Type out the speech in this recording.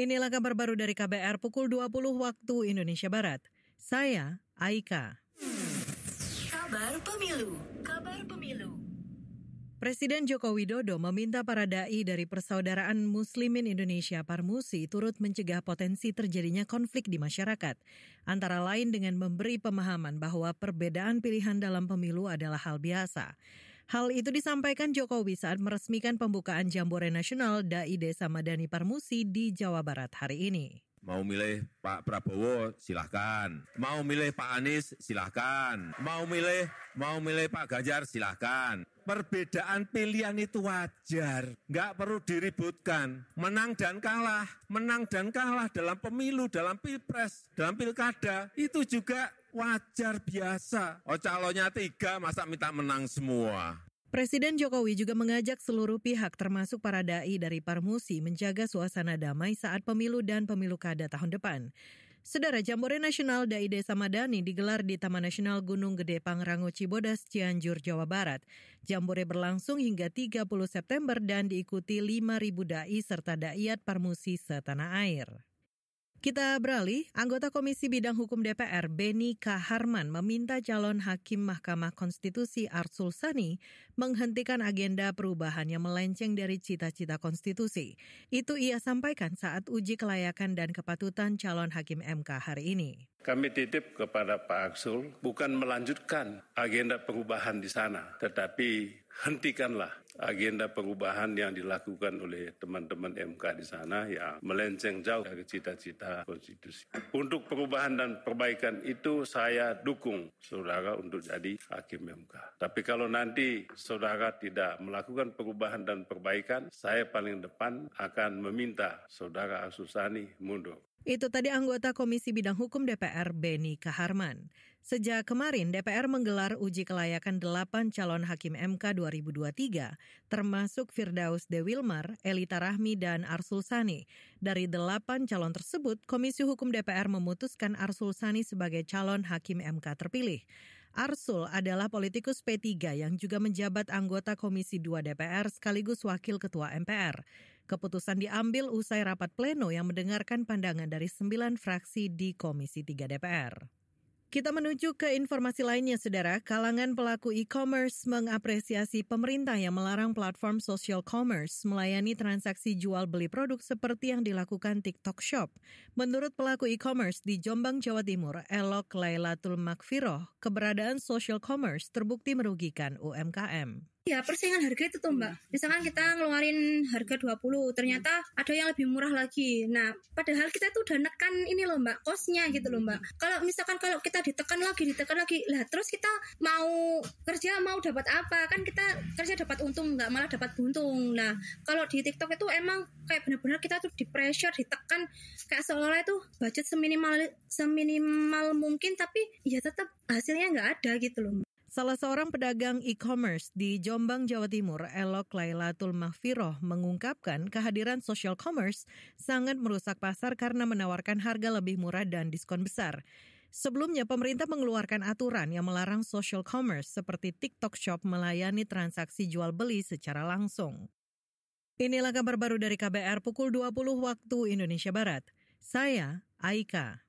Inilah kabar baru dari KBR pukul 20 waktu Indonesia Barat. Saya Aika. Kabar Pemilu. Kabar Pemilu. Presiden Joko Widodo meminta para dai dari Persaudaraan Muslimin Indonesia Parmusi turut mencegah potensi terjadinya konflik di masyarakat, antara lain dengan memberi pemahaman bahwa perbedaan pilihan dalam pemilu adalah hal biasa. Hal itu disampaikan Jokowi saat meresmikan pembukaan Jambore Nasional Dai Desa Madani Parmusi di Jawa Barat hari ini. Mau milih Pak Prabowo silahkan. Mau milih Pak Anies silahkan. Mau milih mau milih Pak Ganjar silahkan. Perbedaan pilihan itu wajar, nggak perlu diributkan. Menang dan kalah, menang dan kalah dalam pemilu, dalam pilpres, dalam pilkada itu juga wajar biasa. Oh calonnya tiga, masa minta menang semua? Presiden Jokowi juga mengajak seluruh pihak termasuk para dai dari Parmusi menjaga suasana damai saat pemilu dan pemilu kada tahun depan. Saudara Jambore Nasional Dai Desa Madani digelar di Taman Nasional Gunung Gede Pangrango Cibodas, Cianjur, Jawa Barat. Jambore berlangsung hingga 30 September dan diikuti 5.000 dai serta daiat Parmusi setanah air. Kita beralih, anggota Komisi Bidang Hukum DPR Beni Kaharman meminta calon hakim Mahkamah Konstitusi Arsul Sani menghentikan agenda perubahan yang melenceng dari cita-cita konstitusi. Itu ia sampaikan saat uji kelayakan dan kepatutan calon hakim MK hari ini. Kami titip kepada Pak Arsul bukan melanjutkan agenda perubahan di sana, tetapi hentikanlah agenda perubahan yang dilakukan oleh teman-teman MK di sana yang melenceng jauh dari cita-cita konstitusi. Untuk perubahan dan perbaikan itu saya dukung saudara untuk jadi hakim MK. Tapi kalau nanti saudara tidak melakukan perubahan dan perbaikan, saya paling depan akan meminta saudara Asusani mundur. Itu tadi anggota Komisi Bidang Hukum DPR Beni Kaharman. Sejak kemarin DPR menggelar uji kelayakan delapan calon hakim MK 2023, termasuk Firdaus De Wilmar, Elita Rahmi, dan Arsul Sani. Dari delapan calon tersebut, Komisi Hukum DPR memutuskan Arsul Sani sebagai calon hakim MK terpilih. Arsul adalah politikus P3 yang juga menjabat anggota Komisi 2 DPR sekaligus Wakil Ketua MPR. Keputusan diambil usai rapat pleno yang mendengarkan pandangan dari sembilan fraksi di Komisi 3 DPR. Kita menuju ke informasi lainnya, Saudara. Kalangan pelaku e-commerce mengapresiasi pemerintah yang melarang platform social commerce melayani transaksi jual beli produk seperti yang dilakukan TikTok Shop. Menurut pelaku e-commerce di Jombang, Jawa Timur, Elok Lailatul Makfiroh, keberadaan social commerce terbukti merugikan UMKM. Ya persaingan harga itu tuh mbak. Misalkan kita ngeluarin harga 20 Ternyata ada yang lebih murah lagi. Nah padahal kita tuh udah nekan ini loh mbak Kosnya gitu loh mbak. Kalau misalkan kalau kita ditekan lagi Ditekan lagi Lah terus kita mau kerja mau dapat apa? Kan kita kerja dapat untung nggak malah dapat buntung. Nah kalau di TikTok itu emang kayak benar-benar kita tuh di pressure Ditekan. Kayak seolah itu budget seminimal seminimal mungkin Tapi ya tetap hasilnya nggak ada gitu loh mbak Salah seorang pedagang e-commerce di Jombang, Jawa Timur, Elok Lailatul Mahfiroh, mengungkapkan kehadiran social commerce sangat merusak pasar karena menawarkan harga lebih murah dan diskon besar. Sebelumnya, pemerintah mengeluarkan aturan yang melarang social commerce seperti TikTok Shop melayani transaksi jual beli secara langsung. Inilah kabar baru dari KBR pukul 20 waktu Indonesia Barat. Saya Aika.